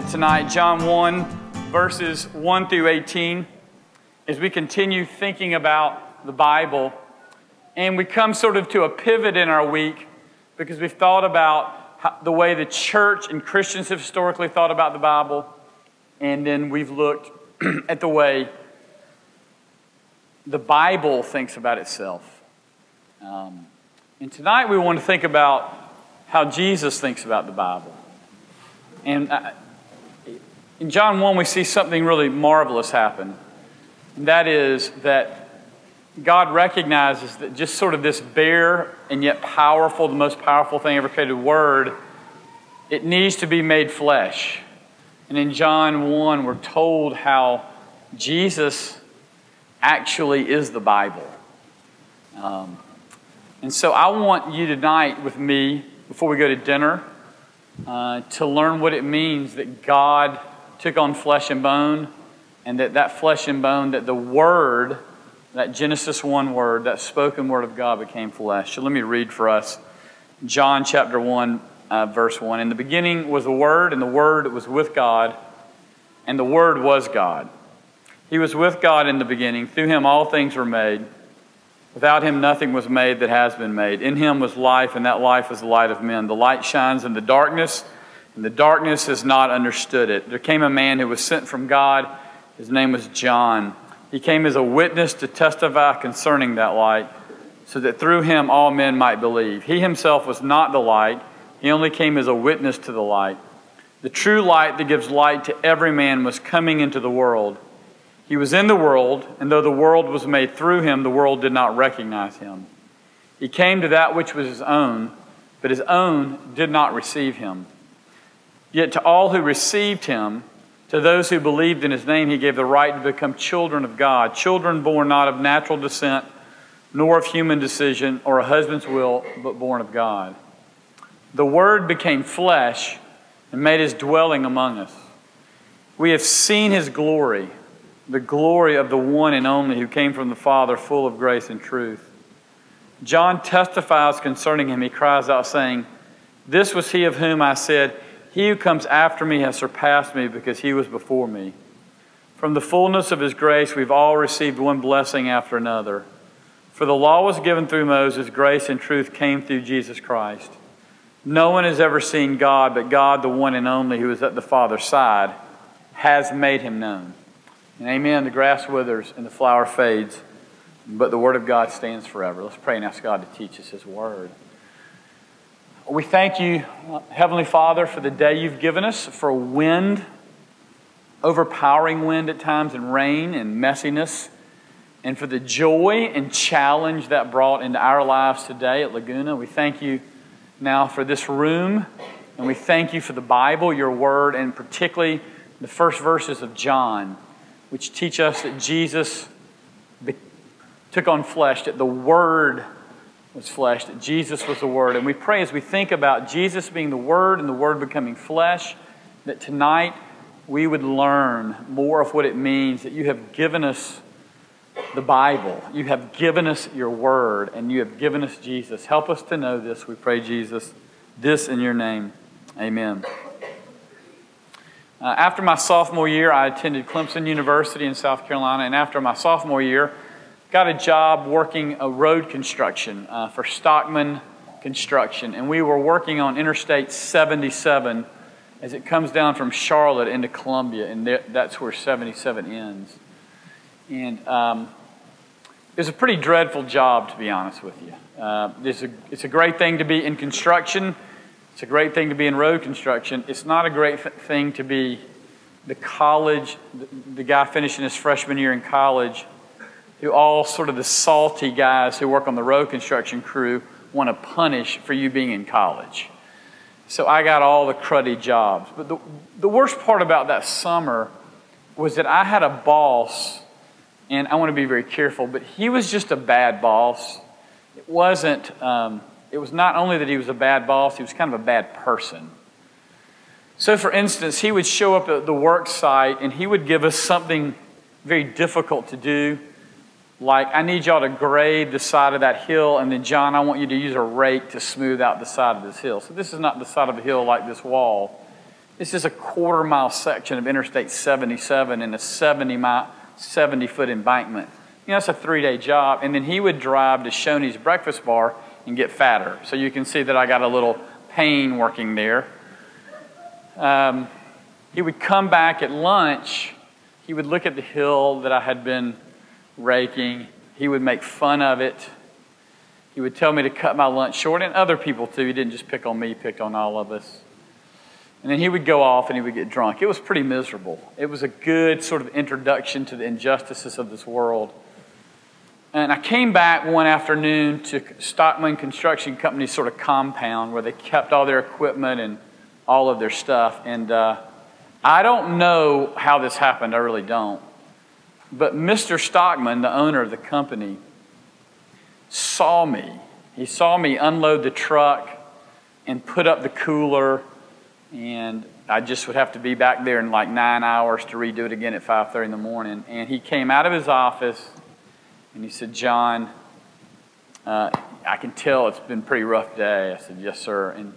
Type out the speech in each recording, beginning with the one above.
it tonight, John 1, verses 1 through 18, as we continue thinking about the Bible. And we come sort of to a pivot in our week because we've thought about the way the church and Christians have historically thought about the Bible. And then we've looked at the way the Bible thinks about itself. Um, and tonight we want to think about how Jesus thinks about the Bible. And uh, in John 1, we see something really marvelous happen. And that is that God recognizes that just sort of this bare and yet powerful, the most powerful thing ever created, word, it needs to be made flesh. And in John 1, we're told how Jesus actually is the Bible. Um, and so I want you tonight with me, before we go to dinner, uh, to learn what it means that God took on flesh and bone, and that that flesh and bone, that the Word, that Genesis 1 word, that spoken word of God became flesh. So let me read for us John chapter 1, uh, verse 1. In the beginning was the Word, and the Word was with God, and the Word was God. He was with God in the beginning. Through him all things were made. Without him, nothing was made that has been made. In him was life, and that life is the light of men. The light shines in the darkness, and the darkness has not understood it. There came a man who was sent from God. His name was John. He came as a witness to testify concerning that light, so that through him all men might believe. He himself was not the light, he only came as a witness to the light. The true light that gives light to every man was coming into the world. He was in the world, and though the world was made through him, the world did not recognize him. He came to that which was his own, but his own did not receive him. Yet to all who received him, to those who believed in his name, he gave the right to become children of God, children born not of natural descent, nor of human decision or a husband's will, but born of God. The Word became flesh and made his dwelling among us. We have seen his glory the glory of the one and only who came from the Father, full of grace and truth. John testifies concerning him. He cries out, saying, This was he of whom I said, He who comes after me has surpassed me because he was before me. From the fullness of his grace, we've all received one blessing after another. For the law was given through Moses, grace and truth came through Jesus Christ. No one has ever seen God, but God, the one and only, who is at the Father's side, has made him known. And amen. The grass withers and the flower fades, but the Word of God stands forever. Let's pray and ask God to teach us His Word. We thank you, Heavenly Father, for the day you've given us, for wind, overpowering wind at times, and rain and messiness, and for the joy and challenge that brought into our lives today at Laguna. We thank you now for this room, and we thank you for the Bible, your Word, and particularly the first verses of John which teach us that Jesus took on flesh, that the Word was flesh, that Jesus was the Word. And we pray as we think about Jesus being the Word and the Word becoming flesh, that tonight we would learn more of what it means that you have given us the Bible, you have given us your Word, and you have given us Jesus. Help us to know this, we pray, Jesus. This in your name. Amen. Uh, after my sophomore year, I attended Clemson University in South Carolina, and after my sophomore year, got a job working a road construction uh, for Stockman Construction, and we were working on Interstate 77 as it comes down from Charlotte into Columbia, and that's where 77 ends. And um, it was a pretty dreadful job, to be honest with you. Uh, it's, a, it's a great thing to be in construction it's a great thing to be in road construction. It's not a great thing to be the college, the, the guy finishing his freshman year in college, who all sort of the salty guys who work on the road construction crew want to punish for you being in college. So I got all the cruddy jobs. But the, the worst part about that summer was that I had a boss, and I want to be very careful, but he was just a bad boss. It wasn't. Um, it was not only that he was a bad boss, he was kind of a bad person. So, for instance, he would show up at the work site and he would give us something very difficult to do. Like, I need y'all to grade the side of that hill, and then, John, I want you to use a rake to smooth out the side of this hill. So, this is not the side of a hill like this wall. This is a quarter mile section of Interstate 77 in a 70 mile, 70 foot embankment. You know, it's a three day job. And then he would drive to Shoney's breakfast bar and get fatter. So you can see that I got a little pain working there. Um, he would come back at lunch. He would look at the hill that I had been raking. He would make fun of it. He would tell me to cut my lunch short, and other people too. He didn't just pick on me, he picked on all of us. And then he would go off and he would get drunk. It was pretty miserable. It was a good sort of introduction to the injustices of this world. And I came back one afternoon to Stockman Construction Company's sort of compound where they kept all their equipment and all of their stuff. And uh, I don't know how this happened, I really don't. But Mr. Stockman, the owner of the company, saw me. He saw me unload the truck and put up the cooler, and I just would have to be back there in like nine hours to redo it again at 5:30 in the morning. And he came out of his office and he said, "John, uh, I can tell it's been a pretty rough day." I said, "Yes, sir." And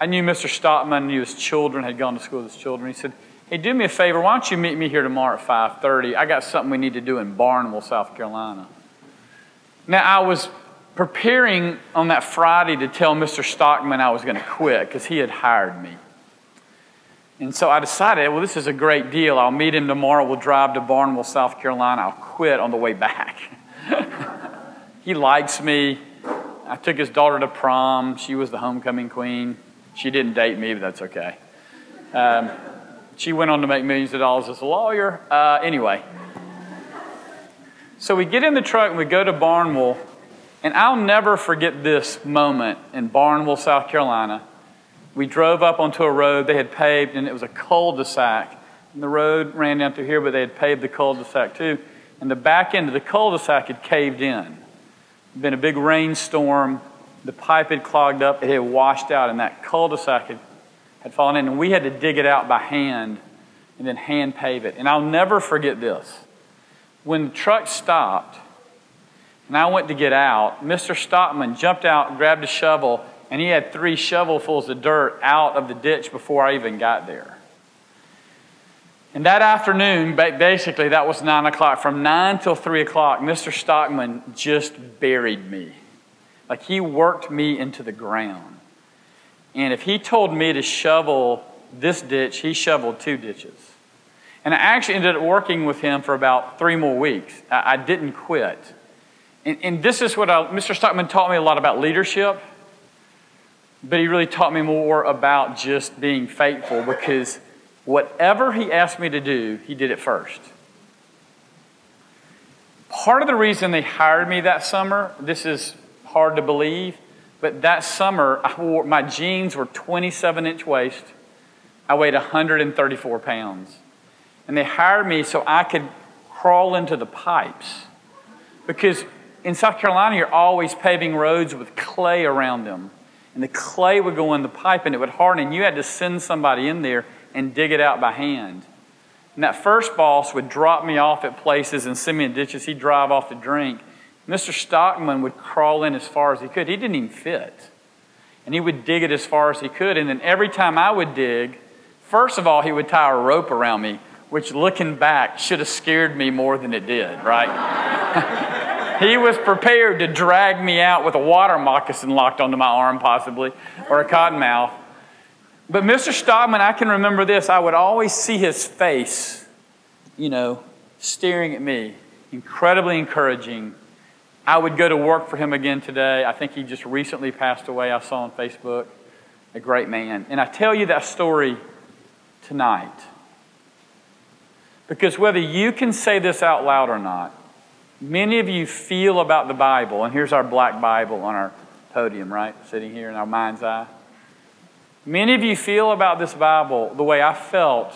I knew Mr. Stockman, knew his children, had gone to school with his children. He said, "Hey, do me a favor. Why don't you meet me here tomorrow at 5:30? I got something we need to do in Barnwell, South Carolina." Now, I was preparing on that Friday to tell Mr. Stockman I was going to quit because he had hired me. And so I decided, well, this is a great deal. I'll meet him tomorrow. We'll drive to Barnwell, South Carolina. I'll quit on the way back. he likes me. I took his daughter to prom. She was the homecoming queen. She didn't date me, but that's okay. Um, she went on to make millions of dollars as a lawyer. Uh, anyway, so we get in the truck and we go to Barnwell, and I'll never forget this moment in Barnwell, South Carolina. We drove up onto a road they had paved, and it was a cul de sac. And the road ran down through here, but they had paved the cul de sac too. And the back end of the cul de sac had caved in. It'd been a big rainstorm. The pipe had clogged up. It had washed out, and that cul de sac had, had fallen in. And we had to dig it out by hand and then hand pave it. And I'll never forget this when the truck stopped and I went to get out, Mr. Stockman jumped out, grabbed a shovel, and he had three shovelfuls of dirt out of the ditch before I even got there. And that afternoon, basically, that was 9 o'clock. From 9 till 3 o'clock, Mr. Stockman just buried me. Like he worked me into the ground. And if he told me to shovel this ditch, he shoveled two ditches. And I actually ended up working with him for about three more weeks. I, I didn't quit. And, and, this is what I, Mr. Stockman taught me a lot about leadership, but he really taught me more about just being faithful because whatever he asked me to do, he did it first. Part of the reason they hired me that summer, this is hard to believe, but that summer I wore, my jeans were 27 inch waist. I weighed 134 pounds. And they hired me so I could crawl into the pipes. Because in South Carolina, you're always paving roads with clay around them. And the clay would go in the pipe and it would harden. And you had to send somebody in there and dig it out by hand. And that first boss would drop me off at places and send me in ditches. He'd drive off to drink. Mr. Stockman would crawl in as far as he could. He didn't even fit. And he would dig it as far as he could. And then every time I would dig, first of all, he would tie a rope around me which looking back should have scared me more than it did, right? he was prepared to drag me out with a water moccasin locked onto my arm, possibly, or a cottonmouth. But Mr. Stockman, I can remember this. I would always see his face, you know, staring at me, incredibly encouraging. I would go to work for him again today. I think he just recently passed away. I saw on Facebook. A great man. And I tell you that story tonight because whether you can say this out loud or not, many of you feel about the Bible, and here's our black Bible on our podium, right? Sitting here in our mind's eye. Many of you feel about this Bible the way I felt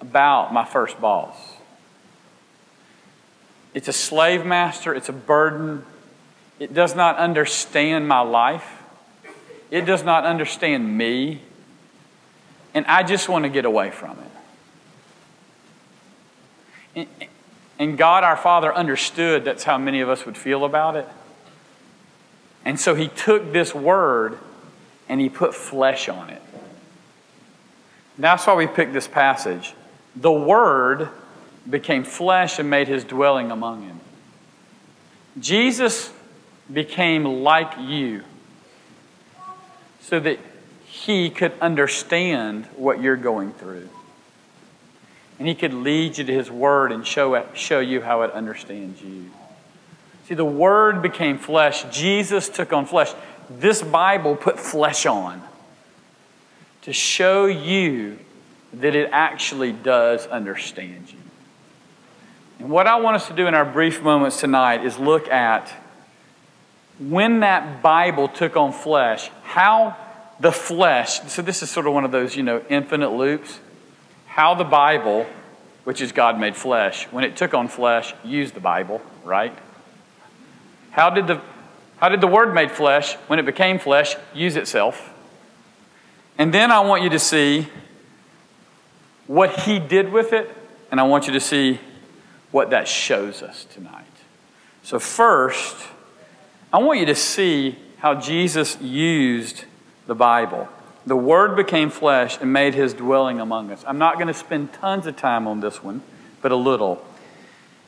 about my first boss. It's a slave master, it's a burden. It does not understand my life, it does not understand me, and I just want to get away from it. And God our Father understood that's how many of us would feel about it. And so he took this word and he put flesh on it. That's why we picked this passage. The Word became flesh and made his dwelling among him. Jesus became like you so that he could understand what you're going through. And he could lead you to his word and show, show you how it understands you. See, the word became flesh. Jesus took on flesh. This Bible put flesh on to show you that it actually does understand you. What I want us to do in our brief moments tonight is look at when that Bible took on flesh, how the flesh, so this is sort of one of those, you know, infinite loops, how the Bible, which is God made flesh, when it took on flesh, used the Bible, right? How did the how did the word made flesh, when it became flesh, use itself? And then I want you to see what he did with it, and I want you to see what that shows us tonight. So, first, I want you to see how Jesus used the Bible. The Word became flesh and made his dwelling among us. I'm not going to spend tons of time on this one, but a little.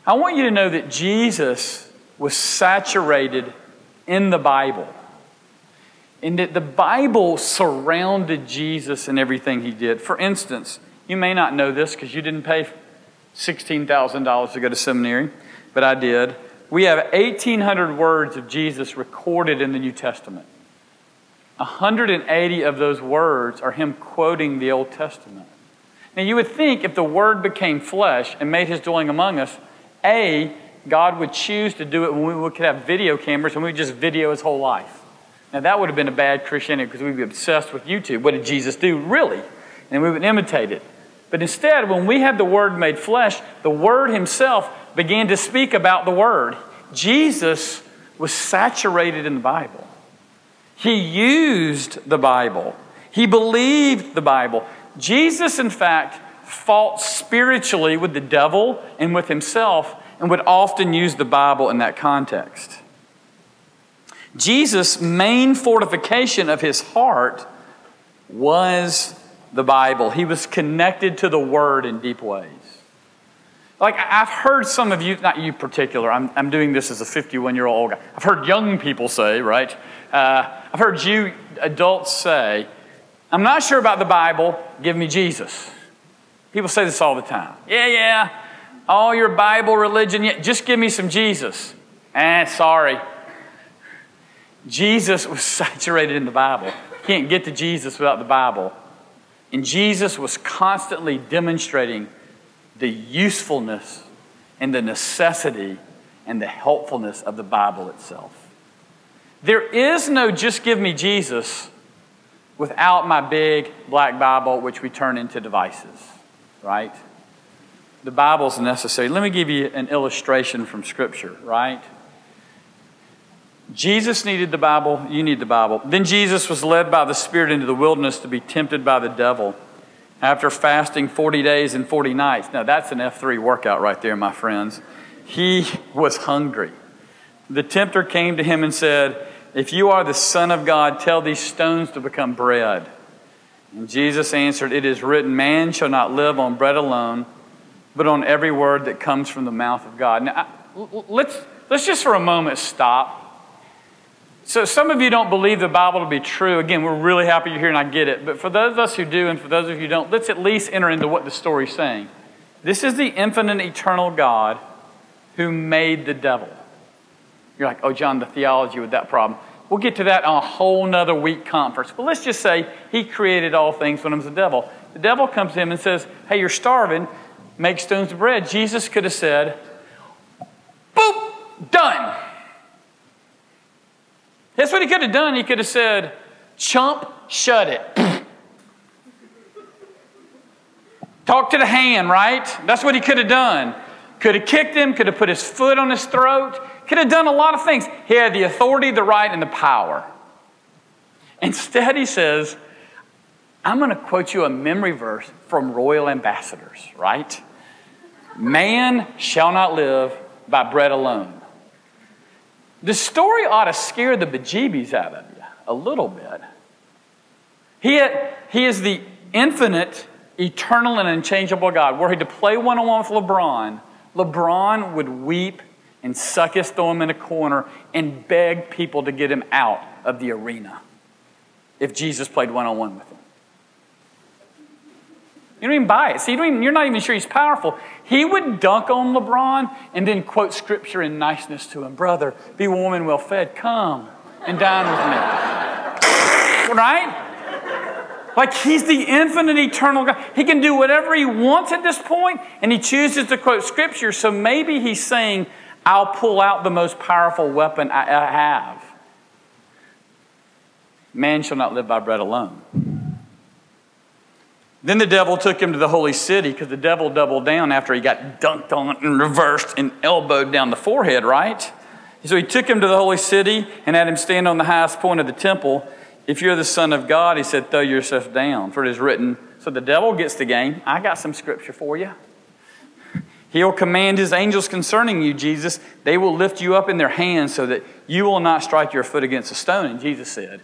I want you to know that Jesus was saturated in the Bible. And that the Bible surrounded Jesus and everything he did. For instance, you may not know this because you didn't pay $16,000 to go to seminary, but I did. We have 1,800 words of Jesus recorded in the New Testament. 180 of those words are him quoting the Old Testament. Now, you would think if the Word became flesh and made his dwelling among us, A, God would choose to do it when we could have video cameras and we just video his whole life. Now, that would have been a bad Christianity because we'd be obsessed with YouTube. What did Jesus do, really? And we would imitate it. But instead, when we had the Word made flesh, the Word Himself began to speak about the Word. Jesus was saturated in the Bible. He used the Bible. He believed the Bible. Jesus, in fact, fought spiritually with the devil and with himself and would often use the Bible in that context. Jesus' main fortification of his heart was the Bible. He was connected to the Word in deep ways. Like, I've heard some of you, not you particular, I'm, I'm doing this as a 51 year old guy. I've heard young people say, right? Uh, I've heard you adults say, I'm not sure about the Bible, give me Jesus. People say this all the time. Yeah, yeah, all your Bible religion, yeah, just give me some Jesus. Eh, sorry. Jesus was saturated in the Bible. Can't get to Jesus without the Bible. And Jesus was constantly demonstrating the usefulness and the necessity and the helpfulness of the Bible itself. There is no just give me Jesus without my big black Bible, which we turn into devices, right? The Bible's necessary. Let me give you an illustration from Scripture, right? Jesus needed the Bible, you need the Bible. Then Jesus was led by the Spirit into the wilderness to be tempted by the devil after fasting 40 days and 40 nights. Now, that's an F3 workout right there, my friends. He was hungry. The tempter came to him and said, If you are the Son of God, tell these stones to become bread. And Jesus answered, It is written, Man shall not live on bread alone, but on every word that comes from the mouth of God. Now, let's, let's just for a moment stop so, some of you don't believe the Bible to be true. Again, we're really happy you're here and I get it. But for those of us who do and for those of you who don't, let's at least enter into what the story's saying. This is the infinite, eternal God who made the devil. You're like, oh, John, the theology with that problem. We'll get to that on a whole nother week conference. But let's just say he created all things when it was the devil. The devil comes to him and says, hey, you're starving, make stones of bread. Jesus could have said, boop, done. That's what he could have done. He could have said, Chump, shut it. Talk to the hand, right? That's what he could have done. Could have kicked him, could have put his foot on his throat, could have done a lot of things. He had the authority, the right, and the power. Instead, he says, I'm going to quote you a memory verse from Royal Ambassadors, right? Man shall not live by bread alone, the story ought to scare the bejeebies out of you a little bit. He, he is the infinite, eternal and unchangeable God, were he to play one on one with LeBron, LeBron would weep and suck his thumb in a corner and beg people to get him out of the arena if Jesus played one on one with him. You don't even buy it. See, you you're not even sure he's powerful. He would dunk on LeBron and then quote scripture in niceness to him. Brother, be warm and well fed. Come and dine with me. right? Like he's the infinite, eternal God. He can do whatever he wants at this point, and he chooses to quote scripture. So maybe he's saying, I'll pull out the most powerful weapon I have. Man shall not live by bread alone. Then the devil took him to the holy city because the devil doubled down after he got dunked on and reversed and elbowed down the forehead, right? So he took him to the holy city and had him stand on the highest point of the temple. If you're the Son of God, he said, throw yourself down, for it is written. So the devil gets the game. I got some scripture for you. He'll command his angels concerning you, Jesus. They will lift you up in their hands so that you will not strike your foot against a stone. And Jesus said,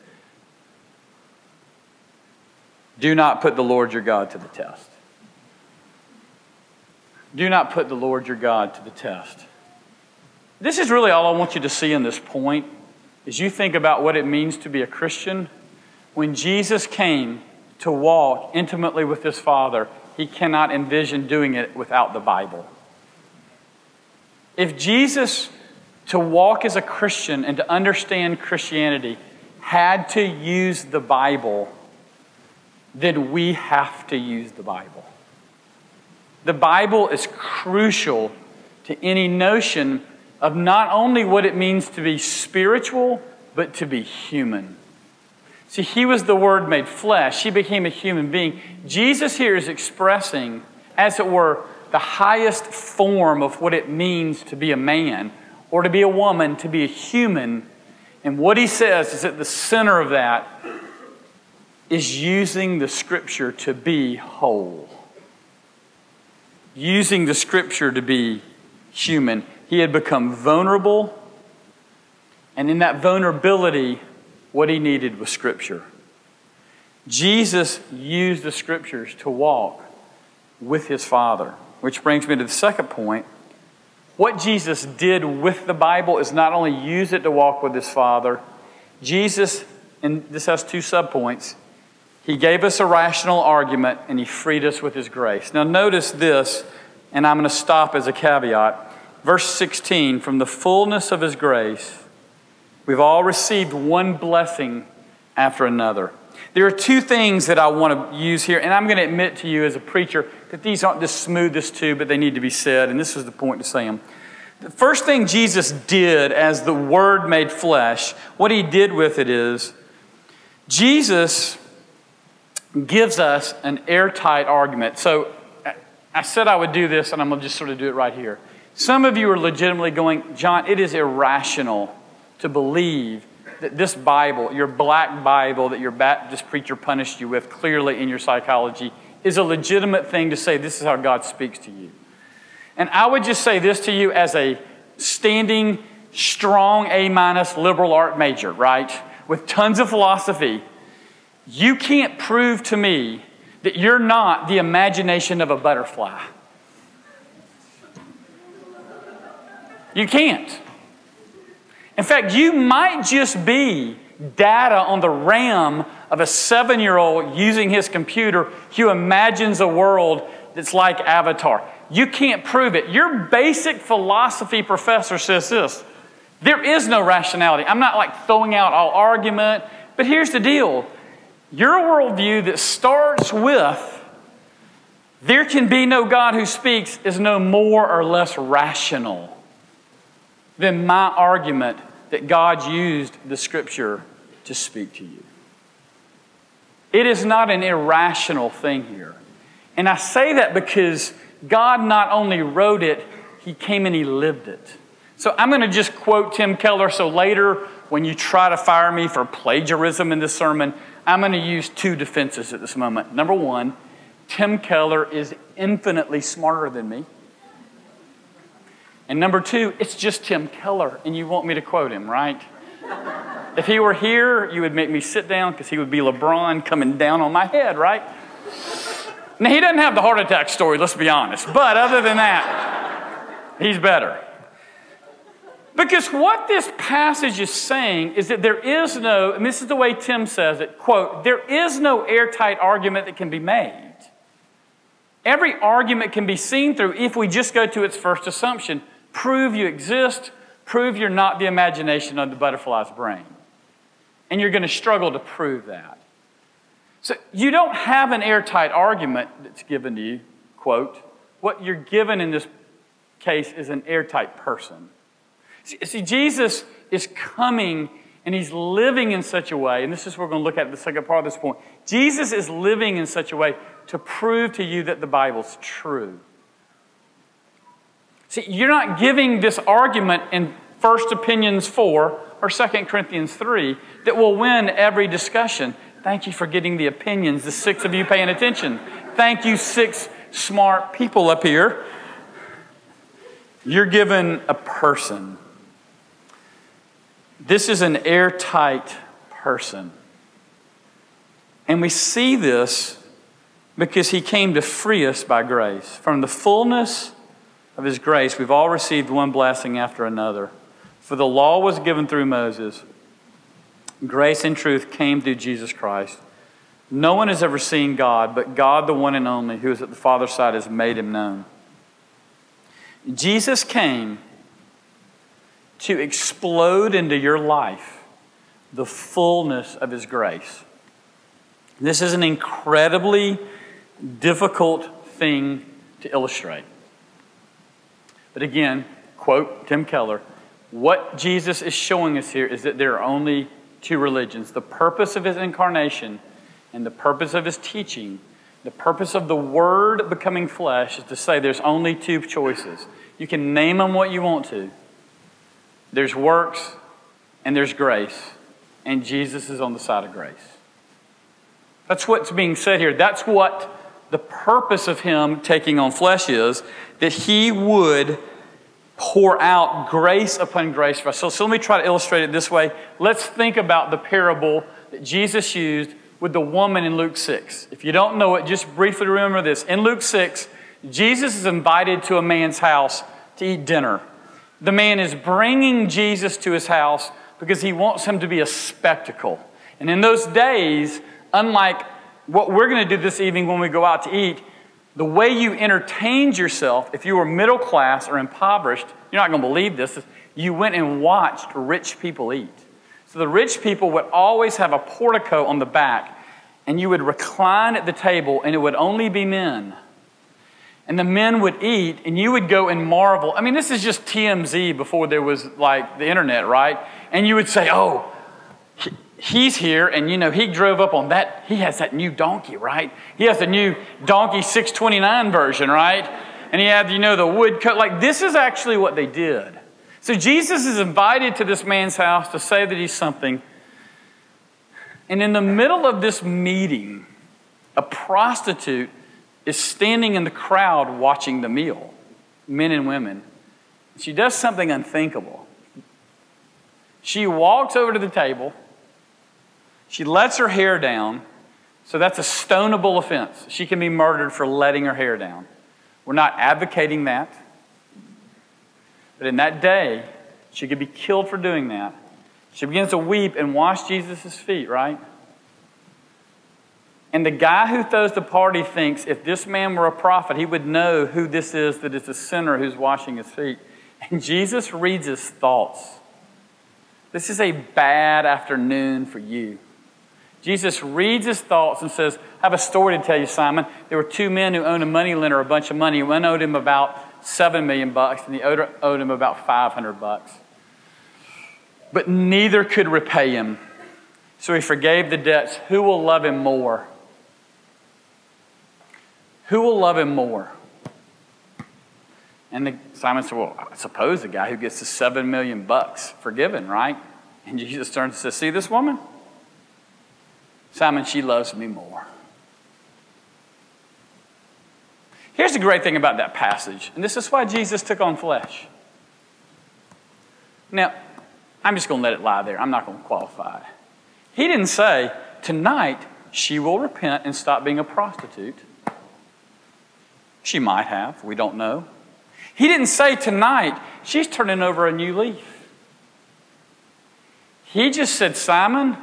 Do not put the Lord your God to the test. Do not put the Lord your God to the test. This is really all I want you to see in this point as you think about what it means to be a Christian. When Jesus came to walk intimately with his Father, he cannot envision doing it without the Bible. If Jesus, to walk as a Christian and to understand Christianity, had to use the Bible, then we have to use the Bible. The Bible is crucial to any notion of not only what it means to be spiritual, but to be human. See, he was the Word made flesh, he became a human being. Jesus here is expressing, as it were, the highest form of what it means to be a man or to be a woman, to be a human. And what he says is at the center of that is using the scripture to be whole. Using the scripture to be human. He had become vulnerable, and in that vulnerability, what he needed was scripture. Jesus used the scriptures to walk with his Father, which brings me to the second point. What Jesus did with the Bible is not only use it to walk with his Father, Jesus, and this has two subpoints, he gave us a rational argument and he freed us with his grace. Now, notice this, and I'm going to stop as a caveat. Verse 16 From the fullness of his grace, we've all received one blessing after another. There are two things that I want to use here, and I'm going to admit to you as a preacher that these aren't the smoothest two, but they need to be said, and this is the point to say them. The first thing Jesus did as the Word made flesh, what he did with it is, Jesus gives us an airtight argument. So I said I would do this, and I'm going to just sort of do it right here. Some of you are legitimately going, John, it is irrational to believe that this Bible, your black Bible that your Baptist preacher punished you with clearly in your psychology, is a legitimate thing to say this is how God speaks to you. And I would just say this to you as a standing, strong A minus liberal art major, right? With tons of philosophy you can't prove to me that you're not the imagination of a butterfly. You can't. In fact, you might just be data on the RAM of a seven year old using his computer who imagines a world that's like Avatar. You can't prove it. Your basic philosophy professor says this there is no rationality. I'm not like throwing out all argument, but here's the deal your worldview that starts with there can be no God who speaks is no more or less rational than my argument that God used the scripture to speak to you. It is not an irrational thing here. And I say that because God not only wrote it, He came and He lived it. So I'm going to just quote Tim Keller. So later, when you try to fire me for plagiarism in this sermon, I'm going to use two defenses at this moment. Number one, Tim Keller is infinitely smarter than me. And number two, it's just Tim Keller, and you want me to quote him, right? if he were here, you would make me sit down because he would be LeBron coming down on my head, right? Now, he doesn't have the heart attack story, let's be honest. But other than that, he's better. Because what this passage is saying is that there is no, and this is the way Tim says it, quote, there is no airtight argument that can be made. Every argument can be seen through if we just go to its first assumption prove you exist, prove you're not the imagination of the butterfly's brain. And you're going to struggle to prove that. So you don't have an airtight argument that's given to you, quote. What you're given in this case is an airtight person. See, Jesus is coming and he's living in such a way, and this is what we're going to look at the second part of this point. Jesus is living in such a way to prove to you that the Bible's true. See, you're not giving this argument in 1 Opinions 4 or 2 Corinthians 3 that will win every discussion. Thank you for getting the opinions, the six of you paying attention. Thank you, six smart people up here. You're given a person. This is an airtight person. And we see this because he came to free us by grace. From the fullness of his grace, we've all received one blessing after another. For the law was given through Moses, grace and truth came through Jesus Christ. No one has ever seen God, but God, the one and only, who is at the Father's side, has made him known. Jesus came to explode into your life the fullness of His grace. This is an incredibly difficult thing to illustrate. But again, quote Tim Keller, what Jesus is showing us here is that there are only two religions. The purpose of his incarnation and the purpose of his teaching, the purpose of the Word becoming flesh is to say there's only two choices. You can name them what you want to, there's works and there's grace, and Jesus is on the side of grace. That's what's being said here. That's what the purpose of him taking on flesh is that he would pour out grace upon grace for us. So, so let me try to illustrate it this way. Let's think about the parable that Jesus used with the woman in Luke 6. If you don't know it, just briefly remember this. In Luke 6, Jesus is invited to a man's house to eat dinner. The man is bringing Jesus to his house because he wants him to be a spectacle. And in those days, unlike what we're going to do this evening when we go out to eat, the way you entertained yourself, if you were middle class or impoverished, you're not going to believe this, you went and watched rich people eat. So the rich people would always have a portico on the back, and you would recline at the table, and it would only be men and the men would eat, and you would go and marvel. I mean, this is just TMZ before there was like the internet, right? And you would say, oh, he's here, and you know, he drove up on that, he has that new donkey, right? He has the new donkey 629 version, right? And he had, you know, the wood cut. Like, this is actually what they did. So Jesus is invited to this man's house to say that he's something. And in the middle of this meeting, a prostitute is standing in the crowd watching the meal, men and women. She does something unthinkable. She walks over to the table, she lets her hair down, so that's a stonable offense. She can be murdered for letting her hair down. We're not advocating that. But in that day, she could be killed for doing that. She begins to weep and wash Jesus' feet, right? And the guy who throws the party thinks if this man were a prophet, he would know who this is that is a sinner who's washing his feet. And Jesus reads his thoughts. This is a bad afternoon for you. Jesus reads his thoughts and says, I have a story to tell you, Simon. There were two men who owned a money lender a bunch of money. One owed him about seven million bucks, and the other owed him about 500 bucks. But neither could repay him. So he forgave the debts. Who will love him more? Who will love him more? And the, Simon said, Well, I suppose the guy who gets the seven million bucks forgiven, right? And Jesus turns and says, See this woman? Simon, she loves me more. Here's the great thing about that passage, and this is why Jesus took on flesh. Now, I'm just going to let it lie there. I'm not going to qualify. He didn't say, Tonight she will repent and stop being a prostitute She might have. We don't know. He didn't say tonight, she's turning over a new leaf. He just said, Simon,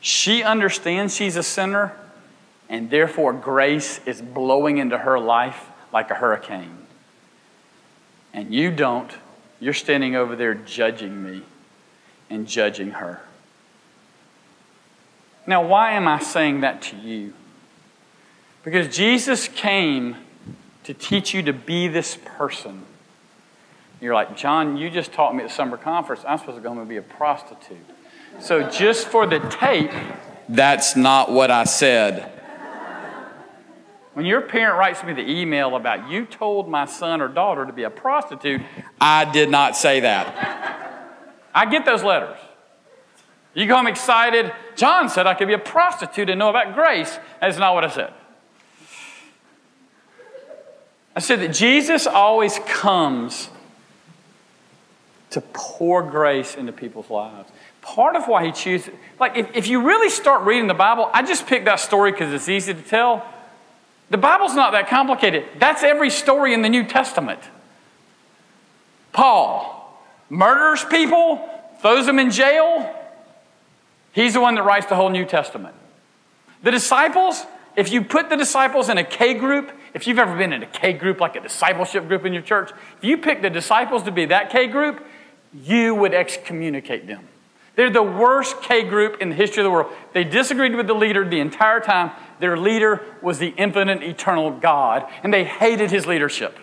she understands she's a sinner, and therefore grace is blowing into her life like a hurricane. And you don't. You're standing over there judging me and judging her. Now, why am I saying that to you? Because Jesus came to teach you to be this person. You're like, John, you just taught me at summer conference I'm supposed to go home and be a prostitute. So, just for the tape, that's not what I said. When your parent writes me the email about you told my son or daughter to be a prostitute, I did not say that. I get those letters. You go home excited. John said I could be a prostitute and know about grace. That's not what I said. I said that Jesus always comes to pour grace into people's lives. Part of why he chooses, like if, if you really start reading the Bible, I just picked that story because it's easy to tell. The Bible's not that complicated. That's every story in the New Testament. Paul murders people, throws them in jail. He's the one that writes the whole New Testament. The disciples, if you put the disciples in a K group, if you've ever been in a K group, like a discipleship group in your church, if you pick the disciples to be that K group, you would excommunicate them. They're the worst K group in the history of the world. They disagreed with the leader the entire time. Their leader was the infinite, eternal God, and they hated his leadership.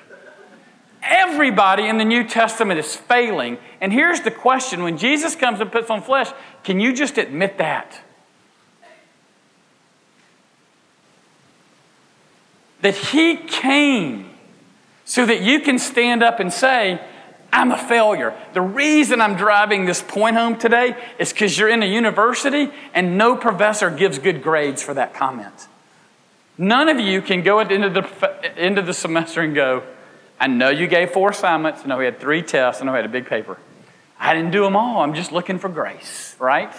Everybody in the New Testament is failing. And here's the question when Jesus comes and puts on flesh, can you just admit that? That he came so that you can stand up and say, I'm a failure. The reason I'm driving this point home today is because you're in a university and no professor gives good grades for that comment. None of you can go into the, into the semester and go, I know you gave four assignments. I know we had three tests. I know we had a big paper. I didn't do them all. I'm just looking for grace, right?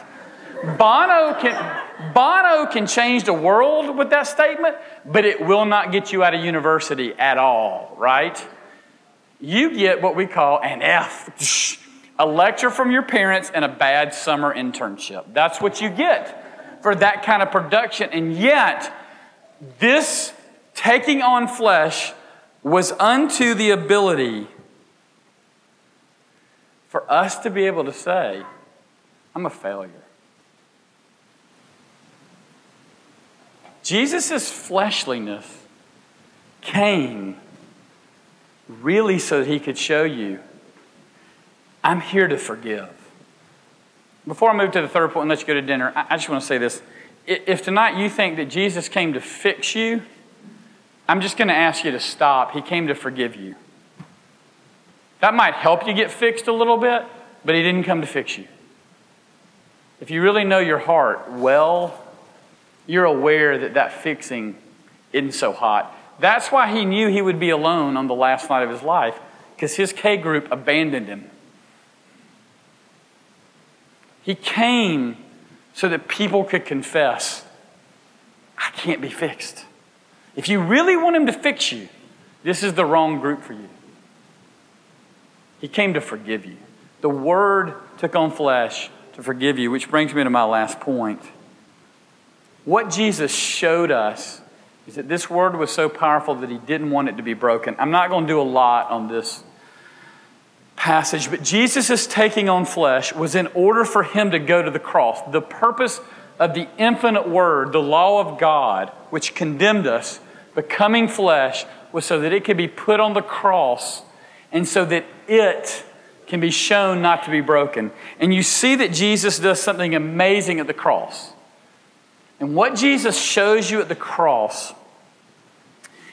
Bono can, Bono can change the world with that statement, but it will not get you out of university at all, right? you get what we call an F, a lecture from your parents and a bad summer internship. That's what you get for that kind of production. And yet, this taking on flesh was unto the ability for us to be able to say, I'm a failure. Jesus' fleshliness came really so that he could show you, I'm here to forgive. Before I move to the third point and let you go to dinner, I just want to say this. If tonight you think that Jesus came to fix you, I'm just going to ask you to stop. He came to forgive you. That might help you get fixed a little bit, but He didn't come to fix you. If you really know your heart well, you're aware that that fixing isn't so hot. That's why he knew he would be alone on the last night of his life, because his K group abandoned him. He came so that people could confess, I can't be fixed. If you really want him to fix you, this is the wrong group for you. He came to forgive you. The Word took on flesh to forgive you, which brings me to my last point. What Jesus showed us is that this word was so powerful that he didn't want it to be broken. I'm not going to do a lot on this passage, but Jesus' taking on flesh was in order for him to go to the cross. The purpose of the infinite word, the law of God, which condemned us, becoming flesh, was so that it could be put on the cross and so that it can be shown not to be broken. And you see that Jesus does something amazing at the cross. And what Jesus shows you at the cross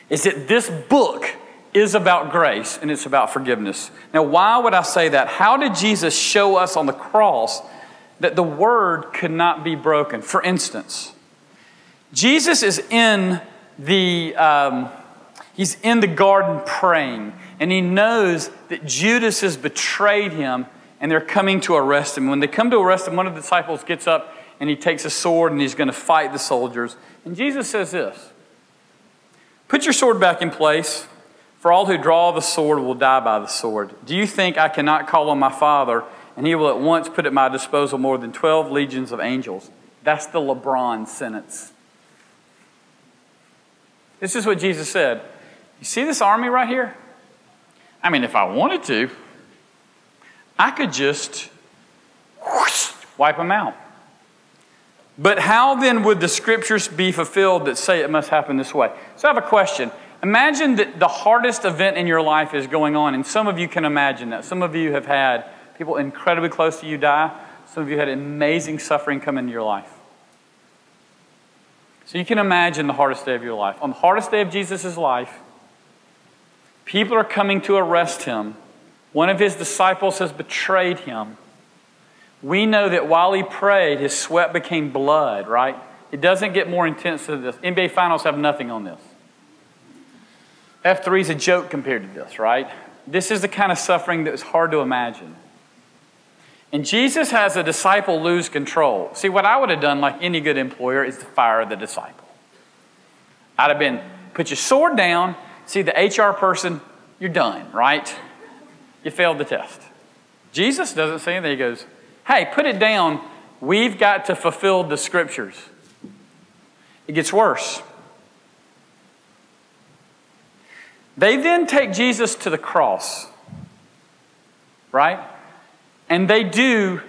is that this book is about grace and it's about forgiveness. Now, why would I say that? How did Jesus show us on the cross that the word could not be broken? For instance, Jesus is in the um, he's in the garden praying, and he knows that Judas has betrayed him, and they're coming to arrest him. When they come to arrest him, one of the disciples gets up and he takes a sword and he's going to fight the soldiers. And Jesus says this Put your sword back in place, for all who draw the sword will die by the sword. Do you think I cannot call on my Father, and he will at once put at my disposal more than 12 legions of angels? That's the LeBron sentence. This is what Jesus said. You see this army right here? I mean, if I wanted to, I could just whoosh, wipe them out. But how then would the scriptures be fulfilled that say it must happen this way? So I have a question. Imagine that the hardest event in your life is going on, and some of you can imagine that. Some of you have had people incredibly close to you die. Some of you had amazing suffering come into your life. So you can imagine the hardest day of your life. On the hardest day of Jesus' life, people are coming to arrest him. One of his disciples has betrayed him. We know that while he prayed, his sweat became blood, right? It doesn't get more intense than this. NBA Finals have nothing on this. F3 is a joke compared to this, right? This is the kind of suffering that is hard to imagine. And Jesus has a disciple lose control. See, what I would have done, like any good employer, is to fire the disciple. I'd have been, put your sword down, see the HR person, you're done, right? You failed the test. Jesus doesn't say anything. He goes, hey, put it down. We've got to fulfill the scriptures. It gets worse. They then take Jesus to the cross, right? And they do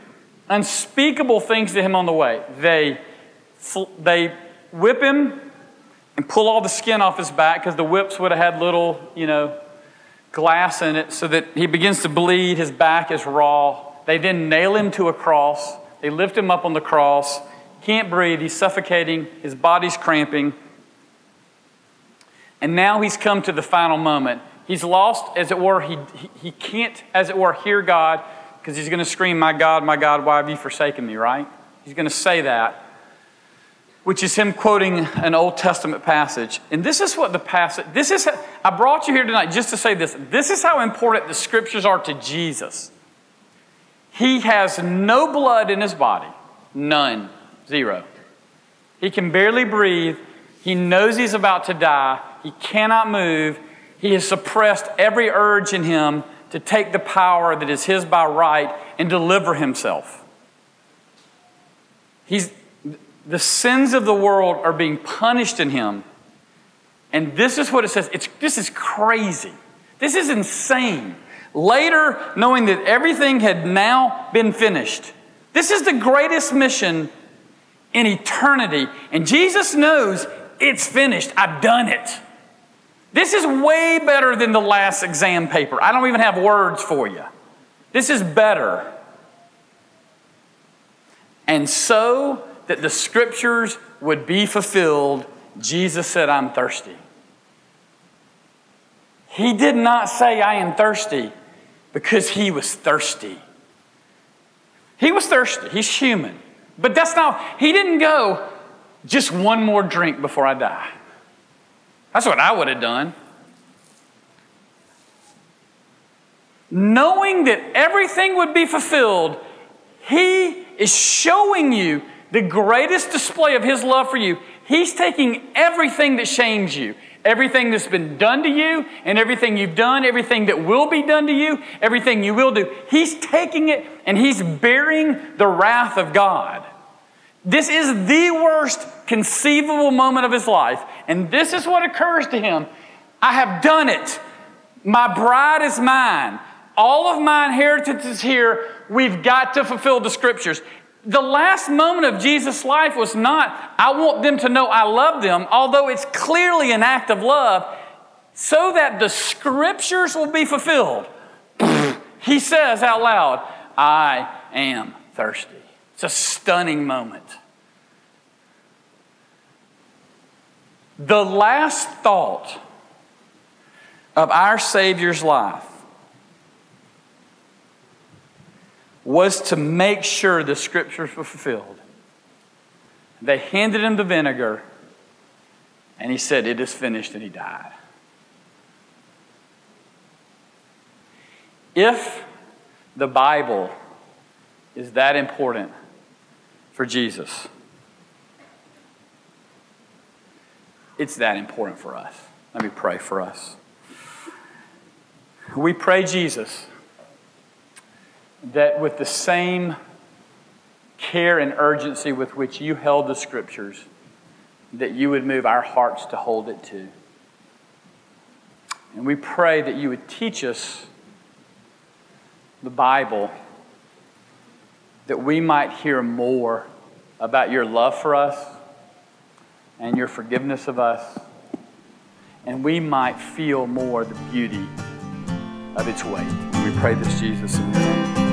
unspeakable things to him on the way. They, they whip him and pull all the skin off his back because the whips would have had little, you know, glass in it so that he begins to bleed. His back is raw. They then nail him to a cross. They lift him up on the cross. Can't breathe. He's suffocating. His body's cramping. And now he's come to the final moment. He's lost, as it were. He, he, can't, as it were, hear God because he's going to scream, My God, my God, why have you forsaken me, right? He's going to say that, which is him quoting an Old Testament passage. And this is what the passage, this is, I brought you here tonight just to say this. This is how important the scriptures are to Jesus. He has no blood in his body, none, zero. He can barely breathe. He knows he's about to die. He cannot move. He has suppressed every urge in him to take the power that is his by right and deliver himself. He's, the sins of the world are being punished in him. And this is what it says. It's, this is crazy. This is insane. Later, knowing that everything had now been finished, this is the greatest mission in eternity. And Jesus knows it's finished. I've done it. This is way better than the last exam paper. I don't even have words for you. This is better. And so that the scriptures would be fulfilled, Jesus said, I'm thirsty. He did not say, I am thirsty, because he was thirsty. He was thirsty. He's human. But that's not, he didn't go, just one more drink before I die. That's what I would have done. Knowing that everything would be fulfilled, He is showing you the greatest display of His love for you. He's taking everything that shames you, everything that's been done to you, and everything you've done, everything that will be done to you, everything you will do. He's taking it and He's bearing the wrath of God. This is the worst conceivable moment of his life. And this is what occurs to him I have done it. My bride is mine. All of my inheritance is here. We've got to fulfill the scriptures. The last moment of Jesus' life was not, I want them to know I love them, although it's clearly an act of love, so that the scriptures will be fulfilled. he says out loud, I am thirsty. It's a stunning moment. The last thought of our Savior's life was to make sure the scriptures were fulfilled. They handed him the vinegar, and he said, It is finished, and he died. If the Bible is that important, for Jesus. It's that important for us. Let me pray for us. We pray, Jesus, that with the same care and urgency with which you held the scriptures, that you would move our hearts to hold it too. And we pray that you would teach us the Bible that we might hear more about your love for us and your forgiveness of us, and we might feel more the beauty of its weight. We pray this, Jesus, in your name.